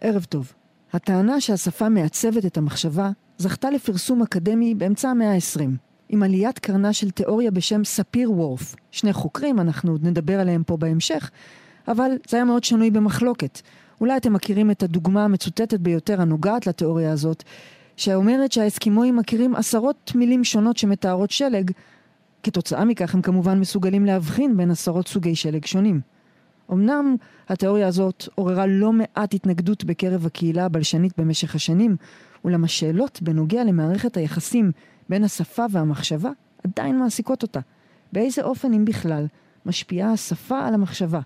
ערב טוב. הטענה שהשפה מעצבת את המחשבה זכתה לפרסום אקדמי באמצע המאה ה-20, עם עליית קרנה של תיאוריה בשם ספיר וורף. שני חוקרים, אנחנו עוד נדבר עליהם פה בהמשך, אבל זה היה מאוד שנוי במחלוקת. אולי אתם מכירים את הדוגמה המצוטטת ביותר הנוגעת לתיאוריה הזאת, שאומרת שהאסקימואים מכירים עשרות מילים שונות שמתארות שלג, כתוצאה מכך הם כמובן מסוגלים להבחין בין עשרות סוגי שלג שונים. אמנם התיאוריה הזאת עוררה לא מעט התנגדות בקרב הקהילה הבלשנית במשך השנים, אולם השאלות בנוגע למערכת היחסים בין השפה והמחשבה עדיין מעסיקות אותה. באיזה אופן, אם בכלל, משפיעה השפה על המחשבה?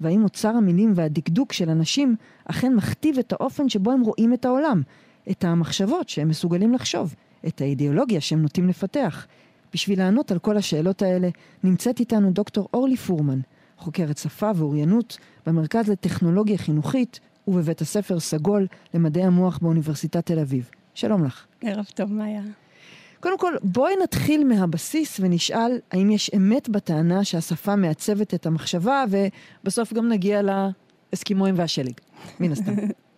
והאם אוצר המילים והדקדוק של אנשים אכן מכתיב את האופן שבו הם רואים את העולם, את המחשבות שהם מסוגלים לחשוב, את האידיאולוגיה שהם נוטים לפתח? בשביל לענות על כל השאלות האלה נמצאת איתנו דוקטור אורלי פורמן, חוקרת שפה ואוריינות במרכז לטכנולוגיה חינוכית ובבית הספר סגול למדעי המוח באוניברסיטת תל אביב. שלום לך. ערב טוב, מאיה. קודם כל, בואי נתחיל מהבסיס ונשאל האם יש אמת בטענה שהשפה מעצבת את המחשבה, ובסוף גם נגיע לאסקימואים והשלג, מן הסתם.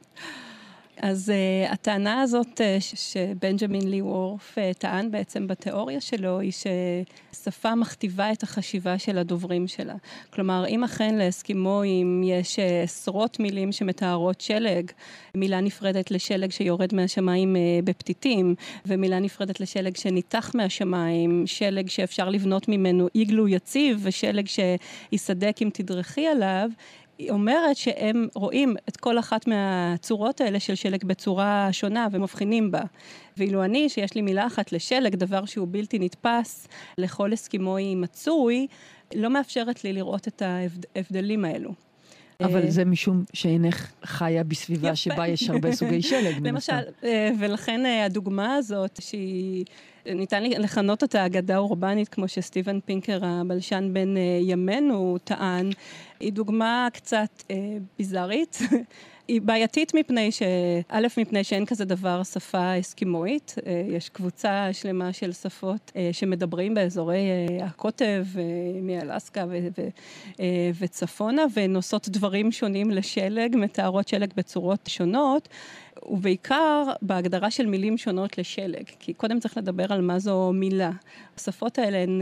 אז uh, הטענה הזאת uh, שבנג'מין לי וורף uh, טען בעצם בתיאוריה שלו היא ששפה מכתיבה את החשיבה של הדוברים שלה. כלומר, אם אכן לאסקימואים יש uh, עשרות מילים שמתארות שלג, מילה נפרדת לשלג שיורד מהשמיים uh, בפתיתים, ומילה נפרדת לשלג שניתח מהשמיים, שלג שאפשר לבנות ממנו איגלו יציב, ושלג שיסדק אם תדרכי עליו, היא אומרת שהם רואים את כל אחת מהצורות האלה של שלג בצורה שונה ומבחינים בה. ואילו אני, שיש לי מילה אחת לשלג, דבר שהוא בלתי נתפס לכל אסקימואי מצוי, לא מאפשרת לי לראות את ההבדלים האלו. אבל אה, זה משום שאינך חיה בסביבה שבה יש הרבה סוגי שלג. למשל, אה, ולכן אה, הדוגמה הזאת, שהיא... ניתן לכנות אותה אגדה אורבנית, כמו שסטיבן פינקר, הבלשן בן ימינו, טען, היא דוגמה קצת אה, ביזארית. היא בעייתית מפני ש... א', מפני שאין כזה דבר שפה אסקימואית. אה, יש קבוצה שלמה של שפות אה, שמדברים באזורי אה, הקוטב, מאלסקה ו... ו... וצפונה, ונושאות דברים שונים לשלג, מתארות שלג בצורות שונות. ובעיקר בהגדרה של מילים שונות לשלג, כי קודם צריך לדבר על מה זו מילה. השפות האלה הן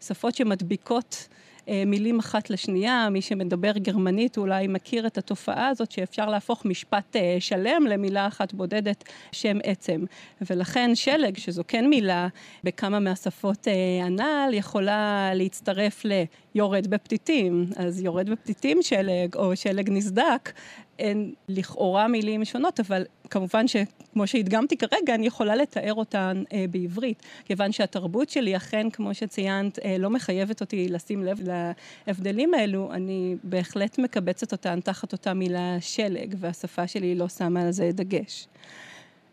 שפות שמדביקות אה, מילים אחת לשנייה, מי שמדבר גרמנית אולי מכיר את התופעה הזאת שאפשר להפוך משפט אה, שלם למילה אחת בודדת, שם עצם. ולכן שלג, שזו כן מילה בכמה מהשפות אה, הנ"ל, יכולה להצטרף ליורד בפתיתים. אז יורד בפתיתים שלג, או שלג נסדק, הן לכאורה מילים שונות, אבל כמובן שכמו שהדגמתי כרגע, אני יכולה לתאר אותן אה, בעברית, כיוון שהתרבות שלי אכן, כמו שציינת, אה, לא מחייבת אותי לשים לב להבדלים האלו, אני בהחלט מקבצת אותן תחת אותה מילה שלג, והשפה שלי לא שמה על זה דגש.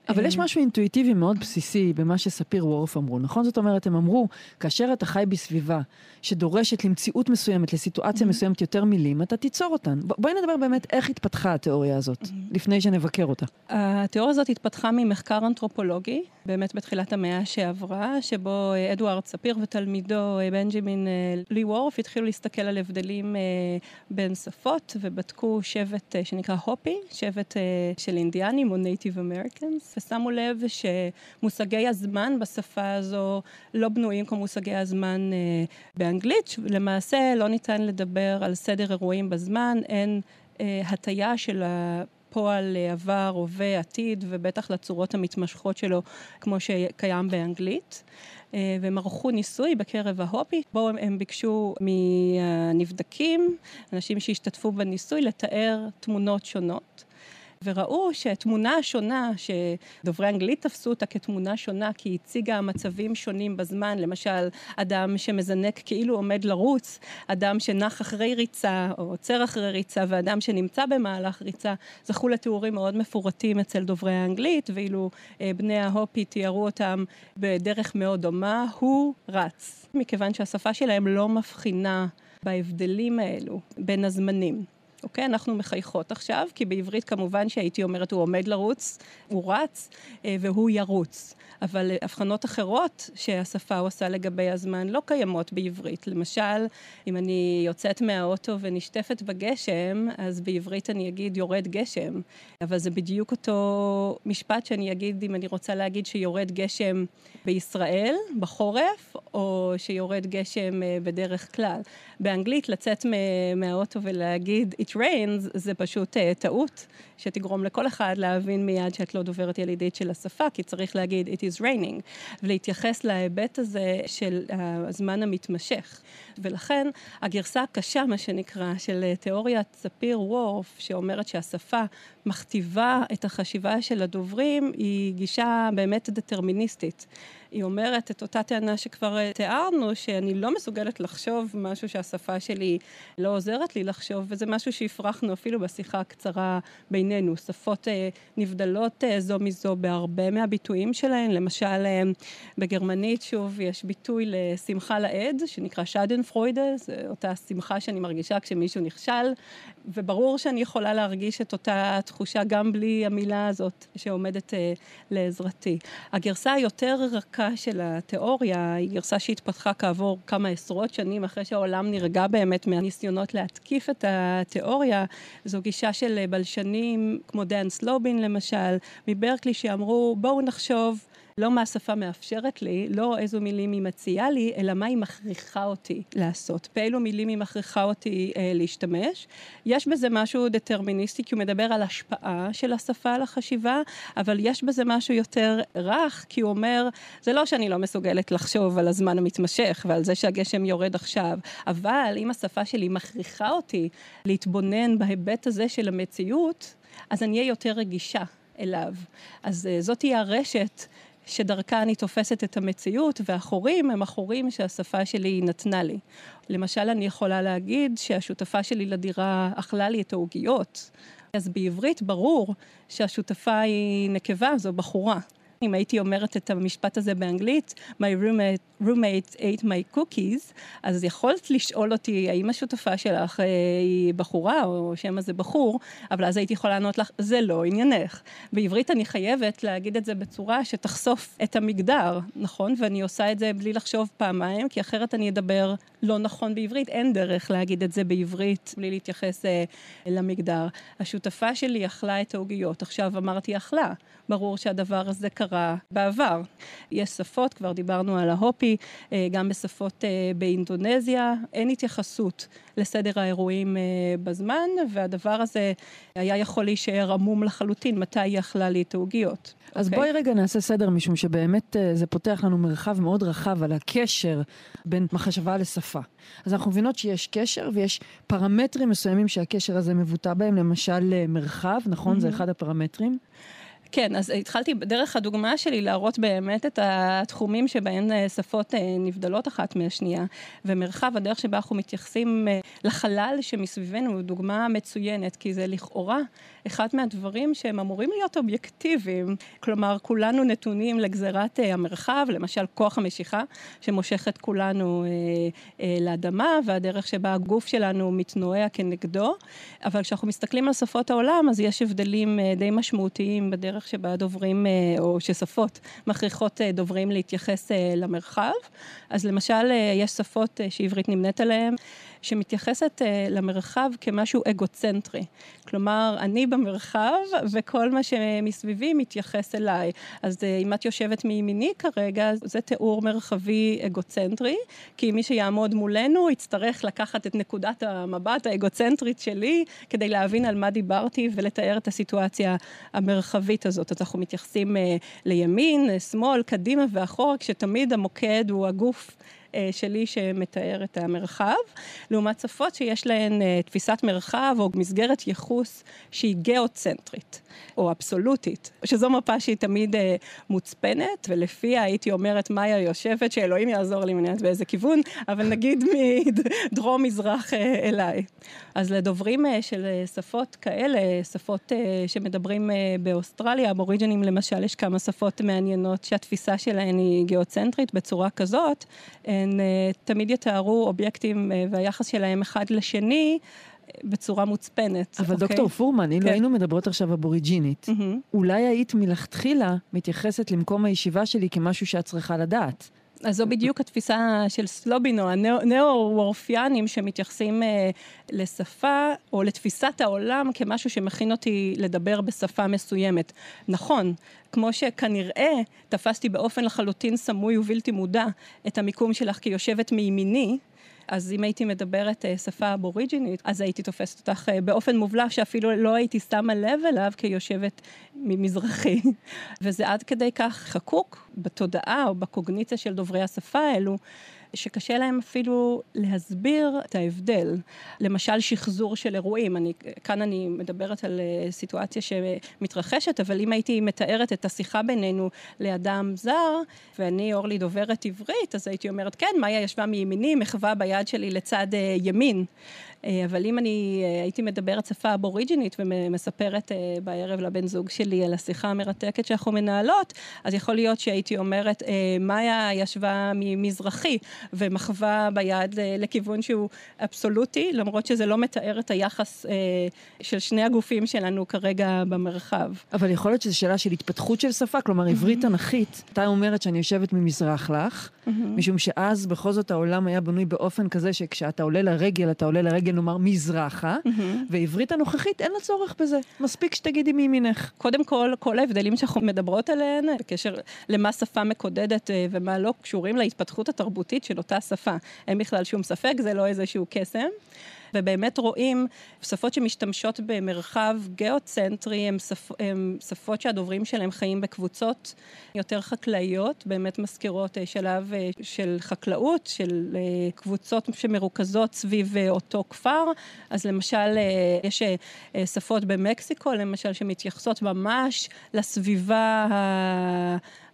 אבל יש משהו אינטואיטיבי מאוד בסיסי במה שספיר וורף אמרו, נכון? זאת אומרת, הם אמרו, כאשר אתה חי בסביבה שדורשת למציאות מסוימת, לסיטואציה מסוימת יותר מילים, אתה תיצור אותן. בואי נדבר באמת איך התפתחה התיאוריה הזאת, לפני שנבקר אותה. התיאוריה הזאת התפתחה ממחקר אנתרופולוגי, באמת בתחילת המאה שעברה, שבו אדוארד ספיר ותלמידו בנג'מין לי וורף התחילו להסתכל על הבדלים בין שפות, ובדקו שבט שנקרא הופי, שבט של אינדיאנים או נייטיב אמריקנס. ושמו לב שמושגי הזמן בשפה הזו לא בנויים כמו מושגי הזמן אה, באנגלית. למעשה לא ניתן לדבר על סדר אירועים בזמן, אין אה, הטיה של ה... פועל עבר, הווה, עתיד, ובטח לצורות המתמשכות שלו, כמו שקיים באנגלית. אה, והם ערכו ניסוי בקרב ההופי, בו הם, הם ביקשו מהנבדקים, אנשים שהשתתפו בניסוי, לתאר תמונות שונות. וראו שתמונה שונה, שדוברי אנגלית תפסו אותה כתמונה שונה, כי היא הציגה מצבים שונים בזמן, למשל, אדם שמזנק כאילו עומד לרוץ, אדם שנח אחרי ריצה, או עוצר אחרי ריצה, ואדם שנמצא במהלך ריצה, זכו לתיאורים מאוד מפורטים אצל דוברי האנגלית, ואילו אה, בני ההופי תיארו אותם בדרך מאוד דומה, הוא רץ. מכיוון שהשפה שלהם לא מבחינה בהבדלים האלו בין הזמנים. אוקיי? אנחנו מחייכות עכשיו, כי בעברית כמובן שהייתי אומרת הוא עומד לרוץ, הוא רץ והוא ירוץ. אבל הבחנות אחרות שהשפה עושה לגבי הזמן לא קיימות בעברית. למשל, אם אני יוצאת מהאוטו ונשטפת בגשם, אז בעברית אני אגיד יורד גשם. אבל זה בדיוק אותו משפט שאני אגיד אם אני רוצה להגיד שיורד גשם בישראל, בחורף, או שיורד גשם אה, בדרך כלל. באנגלית לצאת מהאוטו ולהגיד it rains זה פשוט uh, טעות שתגרום לכל אחד להבין מיד שאת לא דוברת ילידית של השפה, כי צריך להגיד it is raining, ולהתייחס להיבט הזה של הזמן המתמשך. ולכן הגרסה הקשה, מה שנקרא, של אה, תיאוריית ספיר וורף, שאומרת שהשפה מכתיבה את החשיבה של הדוברים, היא גישה באמת דטרמיניסטית. היא אומרת את אותה טענה שכבר אה, תיארנו, שאני לא מסוגלת לחשוב משהו שהשפה שלי לא עוזרת לי לחשוב, וזה משהו שהפרחנו אפילו בשיחה הקצרה בינינו. שפות אה, נבדלות אה, זו מזו בהרבה מהביטויים שלהן, למשל אה, בגרמנית, שוב, יש ביטוי לשמחה לאיד, שנקרא שדן פרוידה, זו אותה שמחה שאני מרגישה כשמישהו נכשל, וברור שאני יכולה להרגיש את אותה תחושה גם בלי המילה הזאת שעומדת אה, לעזרתי. הגרסה היותר רכה של התיאוריה היא גרסה שהתפתחה כעבור כמה עשרות שנים אחרי שהעולם נרגע באמת מהניסיונות להתקיף את התיאוריה. זו גישה של בלשנים כמו דן סלובין למשל, מברקלי, שאמרו בואו נחשוב לא מה השפה מאפשרת לי, לא איזו מילים היא מציעה לי, אלא מה היא מכריחה אותי לעשות. באילו מילים היא מכריחה אותי אה, להשתמש. יש בזה משהו דטרמיניסטי, כי הוא מדבר על השפעה של השפה על החשיבה, אבל יש בזה משהו יותר רך, כי הוא אומר, זה לא שאני לא מסוגלת לחשוב על הזמן המתמשך ועל זה שהגשם יורד עכשיו, אבל אם השפה שלי מכריחה אותי להתבונן בהיבט הזה של המציאות, אז אני אהיה יותר רגישה אליו. אז אה, זאת תהיה הרשת שדרכה אני תופסת את המציאות, והחורים הם החורים שהשפה שלי נתנה לי. למשל, אני יכולה להגיד שהשותפה שלי לדירה אכלה לי את העוגיות. אז בעברית ברור שהשותפה היא נקבה, זו בחורה. אם הייתי אומרת את המשפט הזה באנגלית, My roommate, roommate ate my cookies, אז יכולת לשאול אותי, האם השותפה שלך אה, היא בחורה, או שמא זה בחור, אבל אז הייתי יכולה לענות לך, זה לא עניינך. בעברית אני חייבת להגיד את זה בצורה שתחשוף את המגדר, נכון? ואני עושה את זה בלי לחשוב פעמיים, כי אחרת אני אדבר לא נכון בעברית. אין דרך להגיד את זה בעברית בלי להתייחס אה, למגדר. השותפה שלי אכלה את העוגיות. עכשיו אמרתי אכלה. ברור שהדבר הזה קרה בעבר. יש שפות, כבר דיברנו על ההופי, אה, גם בשפות אה, באינדונזיה, אין התייחסות לסדר האירועים אה, בזמן, והדבר הזה היה יכול להישאר עמום לחלוטין, מתי היא אכלה לי את העוגיות. אז okay. אוקיי? בואי רגע נעשה סדר, משום שבאמת זה פותח לנו מרחב מאוד רחב על הקשר בין מחשבה לשפה. אז אנחנו מבינות שיש קשר ויש פרמטרים מסוימים שהקשר הזה מבוטא בהם, למשל מרחב, נכון? Mm-hmm. זה אחד הפרמטרים. כן, אז התחלתי דרך הדוגמה שלי להראות באמת את התחומים שבהם אה, שפות אה, נבדלות אחת מהשנייה, ומרחב, הדרך שבה אנחנו מתייחסים אה, לחלל שמסביבנו, הוא דוגמה מצוינת, כי זה לכאורה אחד מהדברים שהם אמורים להיות אובייקטיביים. כלומר, כולנו נתונים לגזירת המרחב, למשל כוח המשיכה, שמושך את כולנו לאדמה, והדרך שבה הגוף שלנו מתנועע כנגדו, אבל כשאנחנו מסתכלים על שפות העולם, אז יש הבדלים די משמעותיים בדרך הדרך שבה דוברים, אה, או ששפות מכריחות אה, דוברים להתייחס אה, למרחב. אז למשל, יש שפות שעברית נמנית עליהן. שמתייחסת uh, למרחב כמשהו אגוצנטרי. כלומר, אני במרחב וכל מה שמסביבי מתייחס אליי. אז uh, אם את יושבת מימיני כרגע, זה תיאור מרחבי אגוצנטרי, כי מי שיעמוד מולנו יצטרך לקחת את נקודת המבט האגוצנטרית שלי כדי להבין על מה דיברתי ולתאר את הסיטואציה המרחבית הזאת. אז אנחנו מתייחסים uh, לימין, שמאל, קדימה ואחורה, כשתמיד המוקד הוא הגוף. אה, שלי שמתאר את המרחב, לעומת שפות שיש להן אה, תפיסת מרחב או מסגרת ייחוס שהיא גיאוצנטרית. או אבסולוטית, שזו מפה שהיא תמיד אה, מוצפנת, ולפיה הייתי אומרת מאיה יושבת, שאלוהים יעזור לי אני יודעת באיזה כיוון, אבל נגיד מדרום-מזרח אליי. אז לדוברים של שפות כאלה, שפות שמדברים באוסטרליה, אבוריג'נים למשל, יש כמה שפות מעניינות שהתפיסה שלהן היא גיאוצנטרית בצורה כזאת, הן אה, תמיד יתארו אובייקטים אה, והיחס שלהם אחד לשני בצורה מוצפנת. אבל okay? דוקטור פורמן, אילו כן. היינו מדברות עכשיו אבוריג'ינית, mm-hmm. אולי היית מלכתחילה מתייחסת למקום הישיבה שלי כמשהו שאת צריכה לדעת. אז זו בדיוק התפיסה של סלובינו, הנאו-וורפיאנים שמתייחסים אה, לשפה או לתפיסת העולם כמשהו שמכין אותי לדבר בשפה מסוימת. נכון, כמו שכנראה תפסתי באופן לחלוטין סמוי ובלתי מודע את המיקום שלך כיושבת מימיני, אז אם הייתי מדברת אה, שפה אבוריג'ינית, אז הייתי תופסת אותך אה, באופן מובלע שאפילו לא הייתי שמה לב אליו כיושבת ממזרחי. וזה עד כדי כך חקוק בתודעה או בקוגניציה של דוברי השפה האלו. שקשה להם אפילו להסביר את ההבדל. למשל, שחזור של אירועים. אני, כאן אני מדברת על אה, סיטואציה שמתרחשת, אבל אם הייתי מתארת את השיחה בינינו לאדם זר, ואני, אורלי, דוברת עברית, אז הייתי אומרת, כן, מאיה ישבה מימיני, מחווה ביד שלי לצד אה, ימין. אה, אבל אם אני אה, הייתי מדברת שפה אבוריג'ינית ומספרת אה, בערב לבן זוג שלי על השיחה המרתקת שאנחנו מנהלות, אז יכול להיות שהייתי אומרת, מאיה ישבה ממזרחי ומחווה ביד לכיוון שהוא אבסולוטי, למרות שזה לא מתאר את היחס של שני הגופים שלנו כרגע במרחב. אבל יכול להיות שזו שאלה של התפתחות של שפה, כלומר עברית תנכית, אתה אומרת שאני יושבת ממזרח לך, משום שאז בכל זאת העולם היה בנוי באופן כזה שכשאתה עולה לרגל, אתה עולה לרגל נאמר מזרחה. ועברית הנוכחית אין לה צורך בזה. מספיק שתגידי מימינך. קודם כל, כל ההבדלים שאנחנו מדברות עליהן, בקשר למה שפה מקודדת אה, ומה לא, קשורים להתפתחות התרבותית של אותה שפה. אין בכלל שום ספק, זה לא איזשהו קסם. ובאמת רואים שפות שמשתמשות במרחב גיאוצנטרי, הן שפ, שפות שהדוברים שלהם חיים בקבוצות יותר חקלאיות, באמת מזכירות אה, שלב אה, של חקלאות, של אה, קבוצות שמרוכזות סביב אותו כפר. אז למשל, יש שפות במקסיקו, למשל, שמתייחסות ממש לסביבה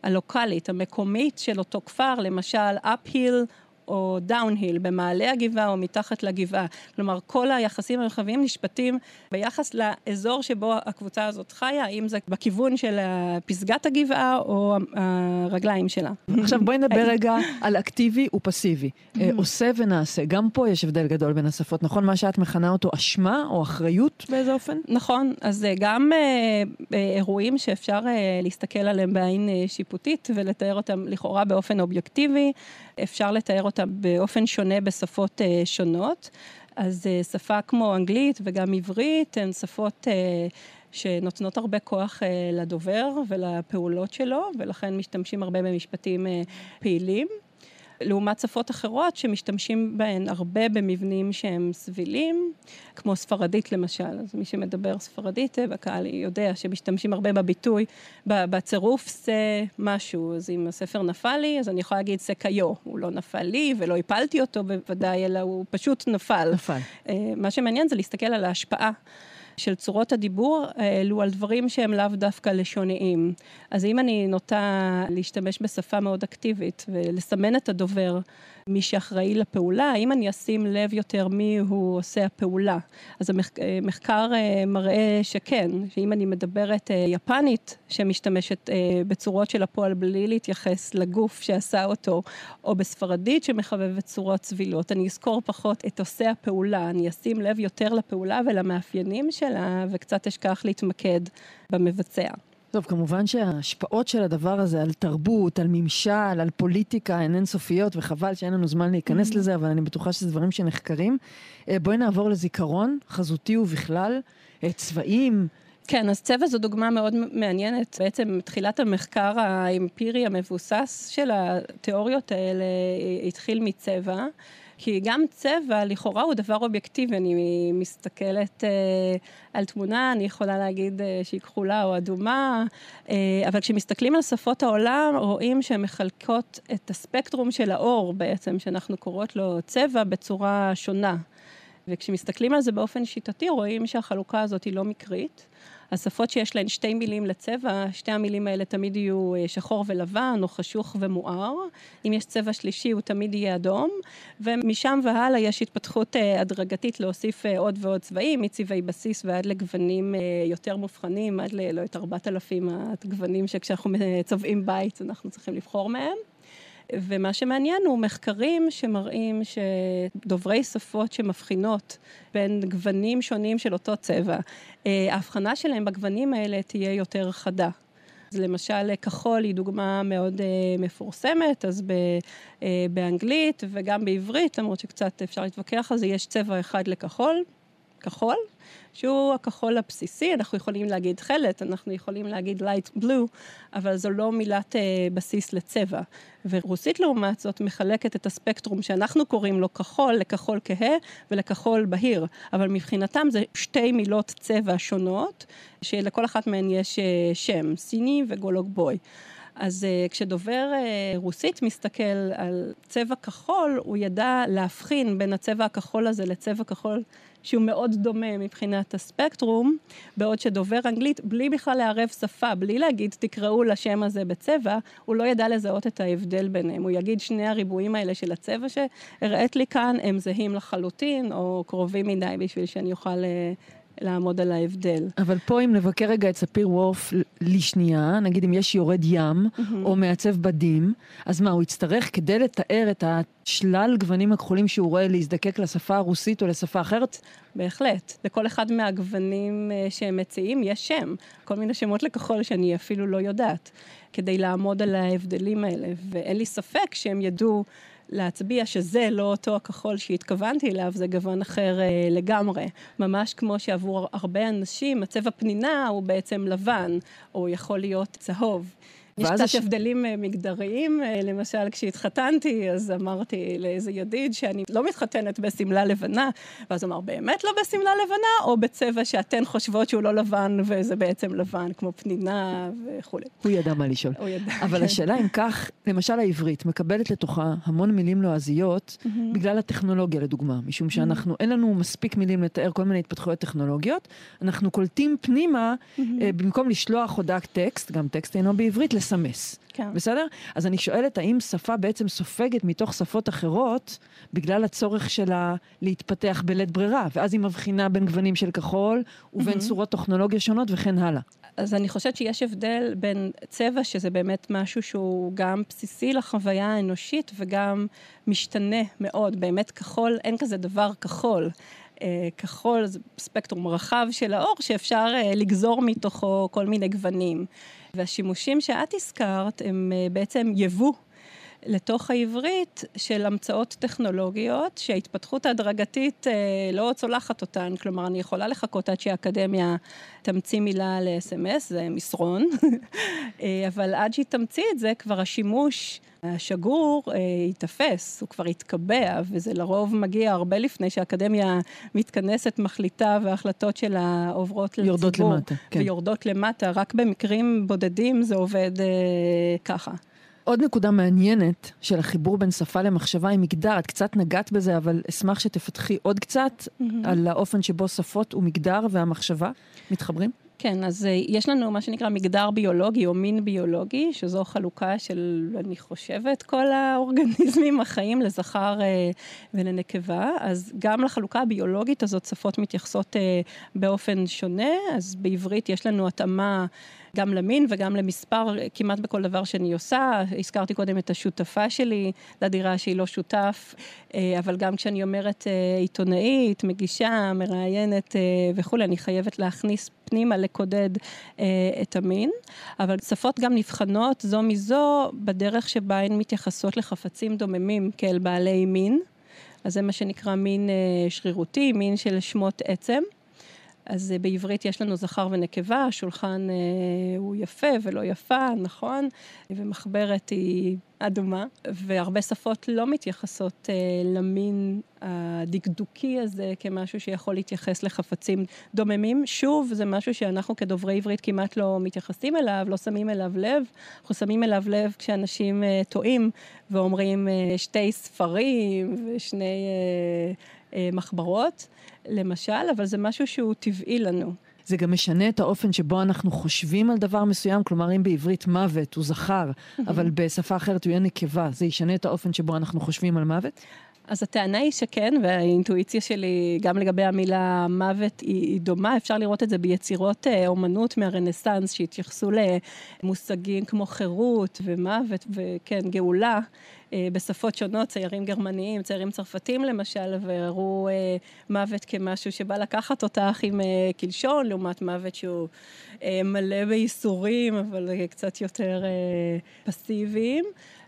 הלוקאלית, המקומית של אותו כפר, למשל, uphill או downhill, במעלה הגבעה או מתחת לגבעה. כלומר, כל היחסים המרחביים נשפטים ביחס לאזור שבו הקבוצה הזאת חיה, האם זה בכיוון של פסגת הגבעה או הרגליים שלה. עכשיו בואי נדבר רגע על אקטיבי ופסיבי. אה, עושה ונעשה. גם פה יש הבדל גדול בין השפות, נכון? מה שאת מכנה אותו אשמה או אחריות באיזה אופן? נכון. אז אה, גם אה, אירועים שאפשר להסתכל עליהם בעין שיפוטית ולתאר אותם לכאורה באופן אובייקטיבי, אפשר לתאר אותם אותה באופן שונה בשפות uh, שונות. אז uh, שפה כמו אנגלית וגם עברית הן שפות uh, שנותנות הרבה כוח uh, לדובר ולפעולות שלו, ולכן משתמשים הרבה במשפטים uh, פעילים. לעומת שפות אחרות שמשתמשים בהן הרבה במבנים שהם סבילים, כמו ספרדית למשל. אז מי שמדבר ספרדית בקהל יודע שמשתמשים הרבה בביטוי, בצירוף זה משהו. אז אם הספר נפל לי, אז אני יכולה להגיד זה קיו. הוא לא נפל לי ולא הפלתי אותו בוודאי, אלא הוא פשוט נפל. נפל. אה, מה שמעניין זה להסתכל על ההשפעה. של צורות הדיבור האלו על דברים שהם לאו דווקא לשוניים. אז אם אני נוטה להשתמש בשפה מאוד אקטיבית ולסמן את הדובר מי שאחראי לפעולה, האם אני אשים לב יותר מי הוא עושה הפעולה? אז המחקר אה, מראה שכן, שאם אני מדברת אה, יפנית שמשתמשת אה, בצורות של הפועל בלי להתייחס לגוף שעשה אותו, או בספרדית שמחבבת צורות צבילות, אני אזכור פחות את עושה הפעולה, אני אשים לב יותר לפעולה ולמאפיינים שלה, וקצת אשכח להתמקד במבצע. טוב, כמובן שההשפעות של הדבר הזה על תרבות, על ממשל, על פוליטיקה, הן אינסופיות, וחבל שאין לנו זמן להיכנס mm-hmm. לזה, אבל אני בטוחה שזה דברים שנחקרים. אה, בואי נעבור לזיכרון, חזותי ובכלל, אה, צבעים. כן, אז צבע זו דוגמה מאוד מעניינת. בעצם תחילת המחקר האמפירי המבוסס של התיאוריות האלה אה, התחיל מצבע. כי גם צבע לכאורה הוא דבר אובייקטיבי, אני מסתכלת אה, על תמונה, אני יכולה להגיד אה, שהיא כחולה או אדומה, אה, אבל כשמסתכלים על שפות העולם, רואים שהן מחלקות את הספקטרום של האור בעצם, שאנחנו קוראות לו צבע, בצורה שונה. וכשמסתכלים על זה באופן שיטתי, רואים שהחלוקה הזאת היא לא מקרית. השפות שיש להן שתי מילים לצבע, שתי המילים האלה תמיד יהיו אה, שחור ולבן, או חשוך ומואר. אם יש צבע שלישי, הוא תמיד יהיה אדום. ומשם והלאה יש התפתחות אה, הדרגתית להוסיף אה, עוד ועוד צבעים, מצבעי בסיס ועד לגוונים יותר מובחנים, עד ל... לא את ארבעת אלפים הגוונים שכשאנחנו צובעים בית אנחנו צריכים לבחור מהם. ומה שמעניין הוא מחקרים שמראים שדוברי שפות שמבחינות בין גוונים שונים של אותו צבע, ההבחנה שלהם בגוונים האלה תהיה יותר חדה. אז למשל, כחול היא דוגמה מאוד uh, מפורסמת, אז ב, uh, באנגלית וגם בעברית, למרות שקצת אפשר להתווכח על זה, יש צבע אחד לכחול, כחול, שהוא הכחול הבסיסי, אנחנו יכולים להגיד תכלת, אנחנו יכולים להגיד light blue, אבל זו לא מילת uh, בסיס לצבע. ורוסית לעומת זאת מחלקת את הספקטרום שאנחנו קוראים לו כחול לכחול כהה ולכחול בהיר, אבל מבחינתם זה שתי מילות צבע שונות, שלכל אחת מהן יש uh, שם, סיני וגולוג בוי. אז uh, כשדובר uh, רוסית מסתכל על צבע כחול, הוא ידע להבחין בין הצבע הכחול הזה לצבע כחול שהוא מאוד דומה מבחינת הספקטרום, בעוד שדובר אנגלית, בלי בכלל לערב שפה, בלי להגיד תקראו לשם הזה בצבע, הוא לא ידע לזהות את ההבדל ביניהם. הוא יגיד שני הריבועים האלה של הצבע שהראית לי כאן, הם זהים לחלוטין, או קרובים מדי בשביל שאני אוכל אה, לעמוד על ההבדל. אבל פה אם נבקר רגע את ספיר וורף לשנייה, נגיד אם יש יורד ים, mm-hmm. או מעצב בדים, אז מה, הוא יצטרך כדי לתאר את השלל גוונים הכחולים שהוא רואה להזדקק לשפה הרוסית או לשפה אחרת? בהחלט. לכל אחד מהגוונים אה, שהם מציעים יש שם. כל מיני שמות לכחול שאני אפילו לא יודעת, כדי לעמוד על ההבדלים האלה. ואין לי ספק שהם ידעו... להצביע שזה לא אותו הכחול שהתכוונתי אליו, זה גוון אחר אה, לגמרי. ממש כמו שעבור הרבה אנשים הצבע פנינה הוא בעצם לבן, או יכול להיות צהוב. יש קצת ש... הבדלים אה, מגדריים, אה, למשל כשהתחתנתי, אז אמרתי לאיזה ידיד שאני לא מתחתנת בשמלה לבנה, ואז הוא אמר, באמת לא בשמלה לבנה, או בצבע שאתן חושבות שהוא לא לבן וזה בעצם לבן, כמו פנינה וכולי. הוא ידע מה לשאול. הוא ידע. אבל כן. השאלה אם כך, למשל העברית מקבלת לתוכה המון מילים לועזיות, mm-hmm. בגלל הטכנולוגיה לדוגמה, משום שאנחנו, mm-hmm. אין לנו מספיק מילים לתאר כל מיני התפתחויות טכנולוגיות, אנחנו קולטים פנימה, mm-hmm. במקום לשלוח הודעת טקסט, גם טקסט אינו בעברית, לסמס. כן. בסדר? אז אני שואלת, האם שפה בעצם סופגת מתוך שפות אחרות, בגלל הצורך שלה להתפתח בלית ברירה, ואז היא מבחינה בין גוונים של כחול ובין mm-hmm. צורות טכנולוגיה שונות וכן הלאה. אז אני חושבת שיש הבדל בין צבע, שזה באמת משהו שהוא גם בסיסי לחוויה האנושית וגם משתנה מאוד. באמת כחול, אין כזה דבר כחול. אה, כחול זה ספקטרום רחב של האור שאפשר אה, לגזור מתוכו כל מיני גוונים. והשימושים שאת הזכרת הם אה, בעצם יבוא לתוך העברית של המצאות טכנולוגיות שההתפתחות ההדרגתית אה, לא צולחת אותן. כלומר, אני יכולה לחכות עד שהאקדמיה תמציא מילה ל-SMS, זה מסרון, אה, אבל עד שהיא תמציא את זה, כבר השימוש השגור אה, ייתפס, הוא כבר יתקבע, וזה לרוב מגיע הרבה לפני שהאקדמיה מתכנסת, מחליטה, וההחלטות שלה עוברות לציבור. יורדות למטה, כן. ויורדות למטה, רק במקרים בודדים זה עובד אה, ככה. עוד נקודה מעניינת של החיבור בין שפה למחשבה עם מגדר, את קצת נגעת בזה, אבל אשמח שתפתחי עוד קצת mm-hmm. על האופן שבו שפות ומגדר והמחשבה מתחברים. כן, אז אה, יש לנו מה שנקרא מגדר ביולוגי או מין ביולוגי, שזו חלוקה של, אני חושבת, כל האורגניזמים החיים לזכר אה, ולנקבה. אז גם לחלוקה הביולוגית הזאת שפות מתייחסות אה, באופן שונה, אז בעברית יש לנו התאמה גם למין וגם למספר, כמעט בכל דבר שאני עושה. הזכרתי קודם את השותפה שלי לדירה שהיא לא שותף, אה, אבל גם כשאני אומרת אה, עיתונאית, מגישה, מראיינת אה, וכולי, אני חייבת להכניס פנימה, לקודד את המין. אבל שפות גם נבחנות זו מזו בדרך שבה הן מתייחסות לחפצים דוממים כאל בעלי מין. אז זה מה שנקרא מין שרירותי, מין של שמות עצם. אז אה, בעברית יש לנו זכר ונקבה, השולחן אה, הוא יפה ולא יפה, נכון, ומחברת היא אדומה, והרבה שפות לא מתייחסות אה, למין הדקדוקי הזה כמשהו שיכול להתייחס לחפצים דוממים. שוב, זה משהו שאנחנו כדוברי עברית כמעט לא מתייחסים אליו, לא שמים אליו לב. אנחנו שמים אליו לב כשאנשים טועים ואומרים שתי ספרים ושני מחברות. למשל, אבל זה משהו שהוא טבעי לנו. זה גם משנה את האופן שבו אנחנו חושבים על דבר מסוים, כלומר אם בעברית מוות הוא זכר, אבל בשפה אחרת הוא יהיה נקבה, זה ישנה את האופן שבו אנחנו חושבים על מוות? אז הטענה היא שכן, והאינטואיציה שלי גם לגבי המילה מוות היא, היא דומה. אפשר לראות את זה ביצירות אה, אומנות מהרנסאנס, שהתייחסו למושגים כמו חירות ומוות, וכן, גאולה. אה, בשפות שונות, ציירים גרמניים, ציירים צרפתים למשל, והראו אה, מוות כמשהו שבא לקחת אותך עם אה, קלשון, לעומת מוות שהוא אה, מלא בייסורים, אבל קצת יותר אה, פסיביים.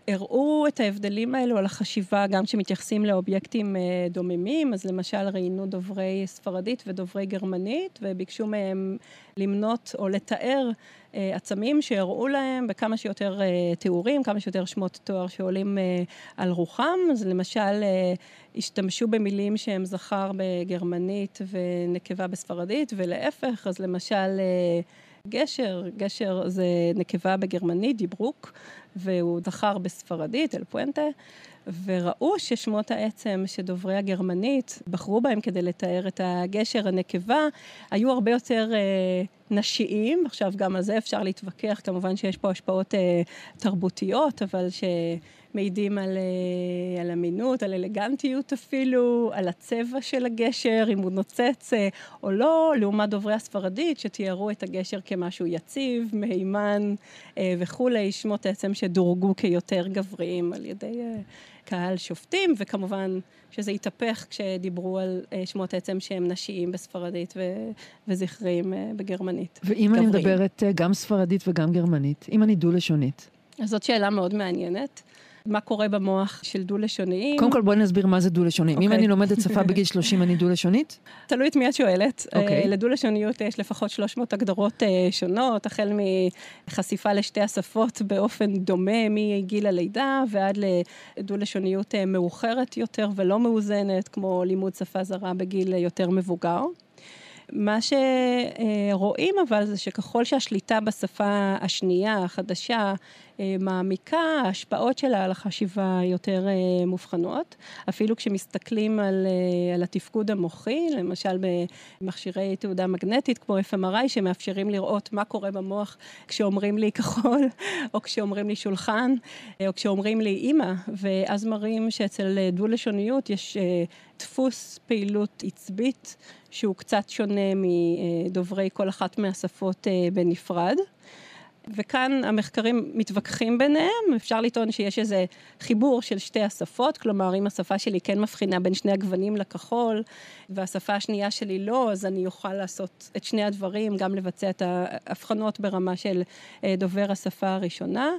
הראו את ההבדלים האלו על החשיבה גם כשמתייחסים לאובייקטים אה, דוממים, אז למשל ראיינו דוברי ספרדית ודוברי גרמנית, וביקשו מהם למנות או לתאר אה, עצמים שהראו להם בכמה שיותר אה, תיאורים, כמה שיותר שמות תואר שעולים על רוחם. אז למשל, השתמשו במילים שהם זכר בגרמנית ונקבה בספרדית, ולהפך, אז למשל... גשר, גשר זה נקבה בגרמנית, דיברוק, והוא זכר בספרדית, אל פואנטה, וראו ששמות העצם שדוברי הגרמנית בחרו בהם כדי לתאר את הגשר, הנקבה, היו הרבה יותר אה, נשיים. עכשיו, גם על זה אפשר להתווכח, כמובן שיש פה השפעות אה, תרבותיות, אבל ש... מעידים על, אה, על אמינות, על אלגנטיות אפילו, על הצבע של הגשר, אם הוא נוצץ אה, או לא, לעומת דוברי הספרדית שתיארו את הגשר כמשהו יציב, מהימן אה, וכולי, שמות עצם שדורגו כיותר גבריים על ידי קהל שופטים, וכמובן שזה התהפך כשדיברו על שמות עצם שהם נשיים בספרדית ו- וזכריים בגרמנית. ואם גבריים. אני מדברת גם ספרדית וגם גרמנית, אם אני דו-לשונית? אז זאת שאלה מאוד מעניינת. מה קורה במוח של דו-לשוניים. קודם כל בואי נסביר מה זה דו-לשוניים. Okay. אם אוקיי. אני לומדת שפה בגיל 30, אני דו-לשונית? תלוי את מי את שואלת. Okay. אוקיי. Uh, לדו-לשוניות יש לפחות 300 הגדרות uh, שונות, החל מחשיפה לשתי השפות באופן דומה מגיל הלידה ועד לדו-לשוניות uh, מאוחרת יותר ולא מאוזנת, כמו לימוד שפה זרה בגיל יותר מבוגר. מה שרואים אבל זה שככל שהשליטה בשפה השנייה, החדשה, אה, מעמיקה, ההשפעות שלה על החשיבה יותר אה, מובחנות. אפילו כשמסתכלים על, אה, על התפקוד המוחי, למשל במכשירי תעודה מגנטית כמו FMRI, שמאפשרים לראות מה קורה במוח כשאומרים לי כחול, או כשאומרים לי שולחן, או כשאומרים לי אימא, ואז מראים שאצל דו-לשוניות יש דפוס פעילות עצבית שהוא קצת שונה מדוברי כל אחת מהשפות בנפרד. וכאן המחקרים מתווכחים ביניהם, אפשר לטעון שיש איזה חיבור של שתי השפות, כלומר אם השפה שלי כן מבחינה בין שני הגוונים לכחול, והשפה השנייה שלי לא, אז אני אוכל לעשות את שני הדברים, גם לבצע את ההבחנות ברמה של אה, דובר השפה הראשונה.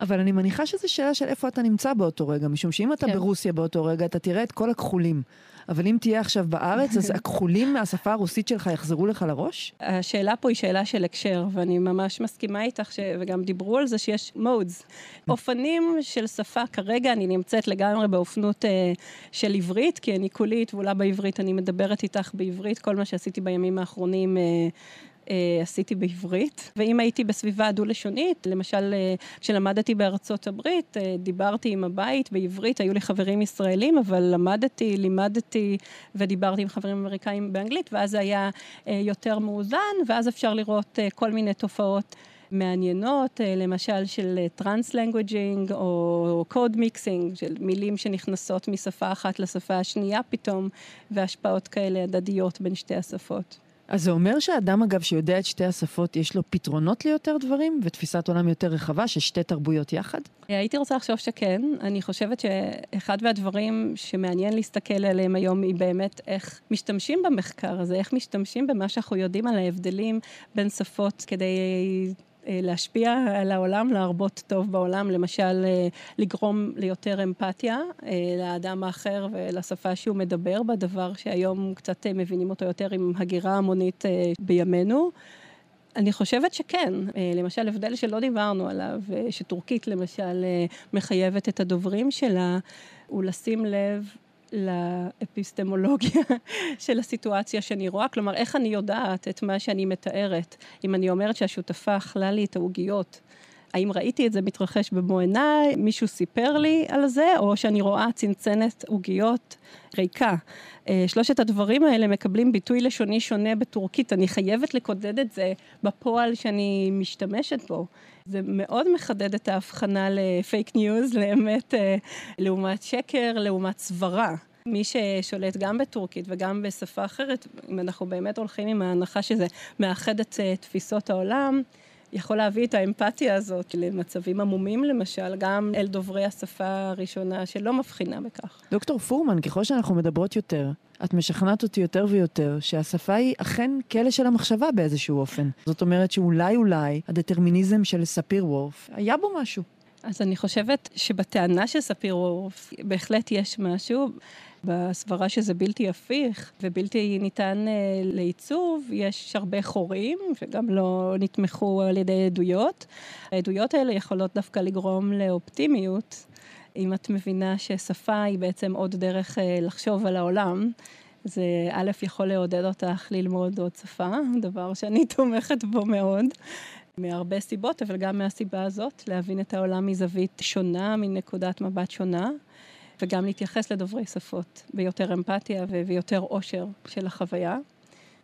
אבל אני מניחה שזו שאלה של איפה אתה נמצא באותו רגע, משום שאם אתה כן. ברוסיה באותו רגע, אתה תראה את כל הכחולים. אבל אם תהיה עכשיו בארץ, אז הכחולים מהשפה הרוסית שלך יחזרו לך לראש? השאלה פה היא שאלה של הקשר, ואני ממש מסכימה איתך, ש... וגם דיברו על זה שיש מודס. אופנים של שפה, כרגע אני נמצאת לגמרי באופנות אה, של עברית, כי אני כולית, ואולי בעברית אני מדברת איתך בעברית, כל מה שעשיתי בימים האחרונים. אה, עשיתי בעברית, ואם הייתי בסביבה דו-לשונית, למשל אה, כשלמדתי בארצות הברית, אה, דיברתי עם הבית בעברית, היו לי חברים ישראלים, אבל למדתי, לימדתי ודיברתי עם חברים אמריקאים באנגלית, ואז זה היה יותר מאוזן, ואז אפשר לראות כל מיני תופעות. מעניינות, למשל של translanguaging או code mixing, של מילים שנכנסות משפה אחת לשפה השנייה פתאום, והשפעות כאלה הדדיות בין שתי השפות. אז זה אומר שאדם, אגב, שיודע את שתי השפות, יש לו פתרונות ליותר דברים ותפיסת עולם יותר רחבה של שתי תרבויות יחד? הייתי רוצה לחשוב שכן. אני חושבת שאחד מהדברים שמעניין להסתכל עליהם היום היא באמת איך משתמשים במחקר הזה, איך משתמשים במה שאנחנו יודעים על ההבדלים בין שפות כדי להשפיע על העולם, להרבות טוב בעולם, למשל אה, לגרום ליותר אמפתיה אה, לאדם האחר ולשפה שהוא מדבר בה, דבר שהיום קצת מבינים אותו יותר עם הגירה המונית בימינו. אני חושבת שכן. למשל, הבדל שלא דיברנו עליו, שטורקית למשל מחייבת את הדוברים שלה, הוא לשים לב לאפיסטמולוגיה של הסיטואציה שאני רואה, כלומר, איך אני יודעת את מה שאני מתארת. אם אני אומרת שהשותפה אכלה לי את העוגיות, האם ראיתי את זה מתרחש במו עיניי, מישהו סיפר לי על זה, או שאני רואה צנצנת עוגיות ריקה. אה, שלושת הדברים האלה מקבלים ביטוי לשוני שונה בטורקית. אני חייבת לקודד את זה בפועל שאני משתמשת בו. זה מאוד מחדד את ההבחנה לפייק ניוז, לאמת, אה, לעומת שקר, לעומת סברה. מי ששולט גם בטורקית וגם בשפה אחרת, אם אנחנו באמת הולכים עם ההנחה שזה מאחד את אה, תפיסות העולם, יכול להביא את האמפתיה הזאת למצבים עמומים למשל, גם אל דוברי השפה הראשונה שלא מבחינה בכך. דוקטור פורמן, ככל שאנחנו מדברות יותר, את משכנעת אותי יותר ויותר שהשפה היא אכן כלא של המחשבה באיזשהו אופן. זאת אומרת שאולי אולי הדטרמיניזם של ספיר וורף, היה בו משהו. אז אני חושבת שבטענה של ספיר וורף בהחלט יש משהו. בסברה שזה בלתי הפיך ובלתי ניתן אה, לעיצוב, יש הרבה חורים שגם לא נתמכו על ידי עדויות. העדויות האלה יכולות דווקא לגרום לאופטימיות, אם את מבינה ששפה היא בעצם עוד דרך אה, לחשוב על העולם. זה א', יכול לעודד אותך ללמוד עוד שפה, דבר שאני תומכת בו מאוד. מהרבה סיבות, אבל גם מהסיבה הזאת, להבין את העולם מזווית שונה, מנקודת מבט שונה. וגם להתייחס לדוברי שפות ביותר אמפתיה ויותר עושר של החוויה.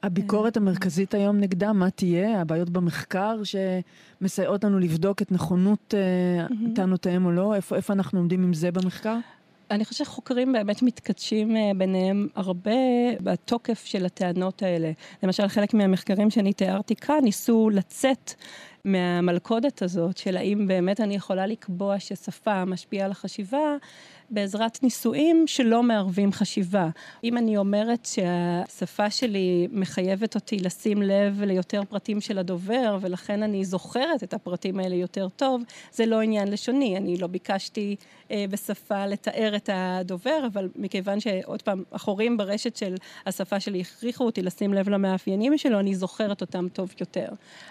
הביקורת המרכזית היום נגדה, מה תהיה? הבעיות במחקר שמסייעות לנו לבדוק את נכונות mm-hmm. טענותיהם או לא? איפה, איפה אנחנו עומדים עם זה במחקר? אני חושבת שחוקרים באמת מתקדשים אה, ביניהם הרבה בתוקף של הטענות האלה. למשל, חלק מהמחקרים שאני תיארתי כאן ניסו לצאת מהמלכודת הזאת של האם באמת אני יכולה לקבוע ששפה משפיעה על החשיבה. בעזרת ניסויים שלא מערבים חשיבה. אם אני אומרת שהשפה שלי מחייבת אותי לשים לב ליותר פרטים של הדובר, ולכן אני זוכרת את הפרטים האלה יותר טוב, זה לא עניין לשוני. אני לא ביקשתי אה, בשפה לתאר את הדובר, אבל מכיוון שעוד פעם, החורים ברשת של השפה שלי הכריחו אותי לשים לב למאפיינים שלו, אני זוכרת אותם טוב יותר.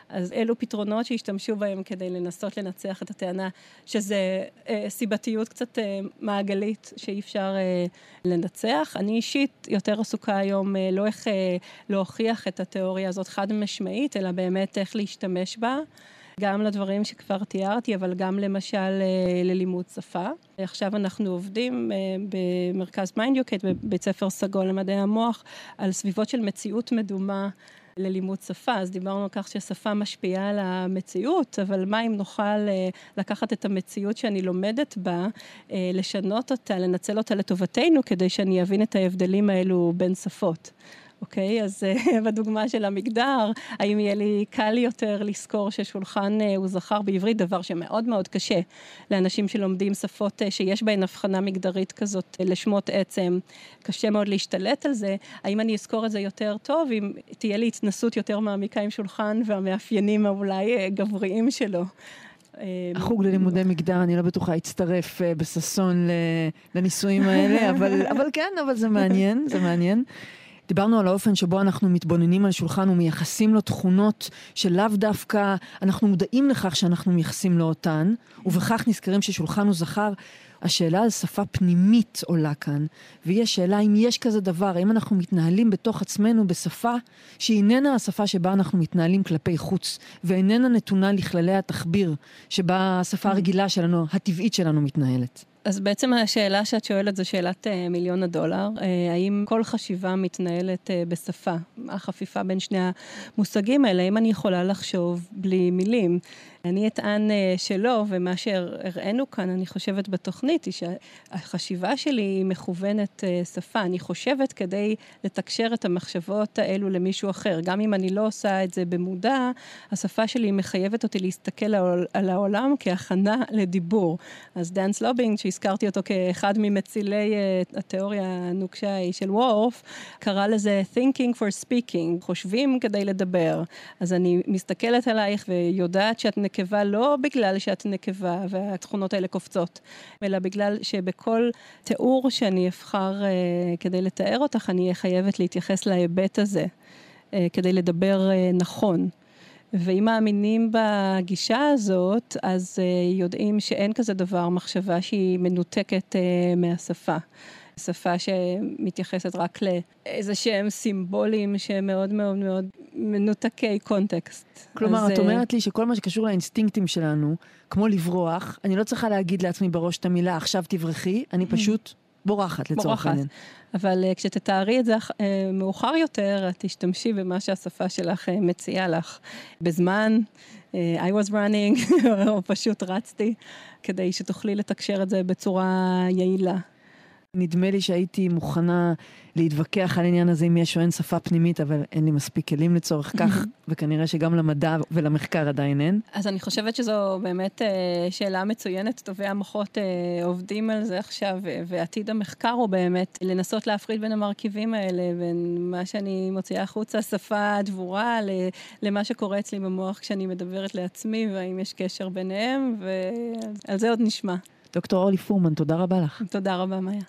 אז אלו פתרונות שהשתמשו בהם כדי לנסות לנצח את הטענה שזה אה, סיבתיות קצת אה, מעגלית שאי אפשר אה, לנצח. אני אישית יותר עסוקה היום אה, לא איך אה, להוכיח את התיאוריה הזאת חד משמעית, אלא באמת איך להשתמש בה. גם לדברים שכבר תיארתי, אבל גם למשל אה, ללימוד שפה. עכשיו אנחנו עובדים אה, במרכז MindEduct, בבית ספר סגול למדעי המוח, על סביבות של מציאות מדומה. ללימוד שפה, אז דיברנו על כך ששפה משפיעה על המציאות, אבל מה אם נוכל אה, לקחת את המציאות שאני לומדת בה, לשנות אותה, לנצל אותה לטובתנו, כדי שאני אבין את ההבדלים האלו בין שפות. אוקיי? אז אה, בדוגמה של המגדר, האם יהיה לי קל יותר לזכור ששולחן אה, הוא זכר בעברית, דבר שמאוד מאוד קשה לאנשים שלומדים שפות אה, שיש בהן הבחנה מגדרית כזאת לשמות עצם, קשה מאוד להשתלט על זה, האם אני אזכור את זה יותר טוב, אם תהיה לי התנסות יותר מעמיקה עם שולחן והמאפיינים האולי גבריים שלו. החוג ללימודי מגדר, אני לא בטוחה, יצטרף בששון לניסויים האלה, אבל, אבל כן, אבל זה מעניין, זה מעניין. דיברנו על האופן שבו אנחנו מתבוננים על שולחן ומייחסים לו תכונות שלאו דווקא אנחנו מודעים לכך שאנחנו מייחסים לו אותן, ובכך נזכרים ששולחן הוא זכר. השאלה על שפה פנימית עולה כאן, והיא השאלה אם יש כזה דבר, האם אנחנו מתנהלים בתוך עצמנו בשפה שהיא איננה השפה שבה אנחנו מתנהלים כלפי חוץ, ואיננה נתונה לכללי התחביר שבה השפה הרגילה שלנו, הטבעית שלנו מתנהלת. אז בעצם השאלה שאת שואלת זו שאלת uh, מיליון הדולר. Uh, האם כל חשיבה מתנהלת uh, בשפה? החפיפה בין שני המושגים האלה, האם אני יכולה לחשוב בלי מילים? אני אטען uh, שלא, ומה שהראינו כאן, אני חושבת בתוכנית, היא שהחשיבה שלי היא מכוונת uh, שפה. אני חושבת כדי לתקשר את המחשבות האלו למישהו אחר. גם אם אני לא עושה את זה במודע, השפה שלי מחייבת אותי להסתכל על העולם כהכנה לדיבור. אז דן סלובינג, שהזכרתי אותו כאחד ממצילי uh, התיאוריה הנוקשה ההיא של וורף, קרא לזה thinking for speaking, חושבים כדי לדבר. אז אני מסתכלת עלייך ויודעת שאת נקבה לא בגלל שאת נקבה והתכונות האלה קופצות, אלא בגלל שבכל תיאור שאני אבחר uh, כדי לתאר אותך, אני אהיה חייבת להתייחס להיבט הזה, uh, כדי לדבר נכון. ואם מאמינים בגישה הזאת, אז uh, יודעים שאין כזה דבר מחשבה שהיא מנותקת uh, מהשפה. שפה שמתייחסת רק לאיזה שהם סימבולים שהם מאוד מאוד מאוד מנותקי קונטקסט. כלומר, את אומרת לי שכל מה שקשור לאינסטינקטים שלנו, כמו לברוח, אני לא צריכה להגיד לעצמי בראש את המילה עכשיו תברחי, אני פשוט בורחת לצורך העניין. אבל uh, כשתתארי את זה uh, מאוחר יותר, את תשתמשי במה שהשפה שלך uh, מציעה לך. בזמן, uh, I was running, או פשוט רצתי, כדי שתוכלי לתקשר את זה בצורה יעילה. נדמה לי שהייתי מוכנה להתווכח על העניין הזה אם יש או אין שפה פנימית, אבל אין לי מספיק כלים לצורך כך, וכנראה שגם למדע ולמחקר עדיין אין. אז אני חושבת שזו באמת אה, שאלה מצוינת. טובי המוחות אה, עובדים על זה עכשיו, ועתיד המחקר הוא באמת לנסות להפריד בין המרכיבים האלה, בין מה שאני מוציאה החוצה, שפה דבורה, למה שקורה אצלי במוח כשאני מדברת לעצמי, והאם יש קשר ביניהם, ועל זה עוד נשמע. דוקטור אורלי פורמן, תודה רבה לך. תודה רבה, מאיה.